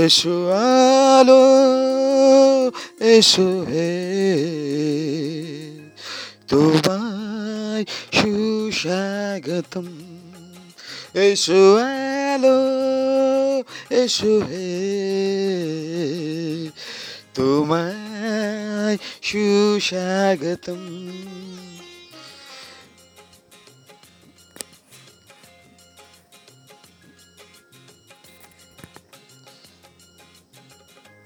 এসো আলো এসো হে তোমায় সুস্বাগতম। এসো আলো এসো হে। তোমায় সুস্বাগতম।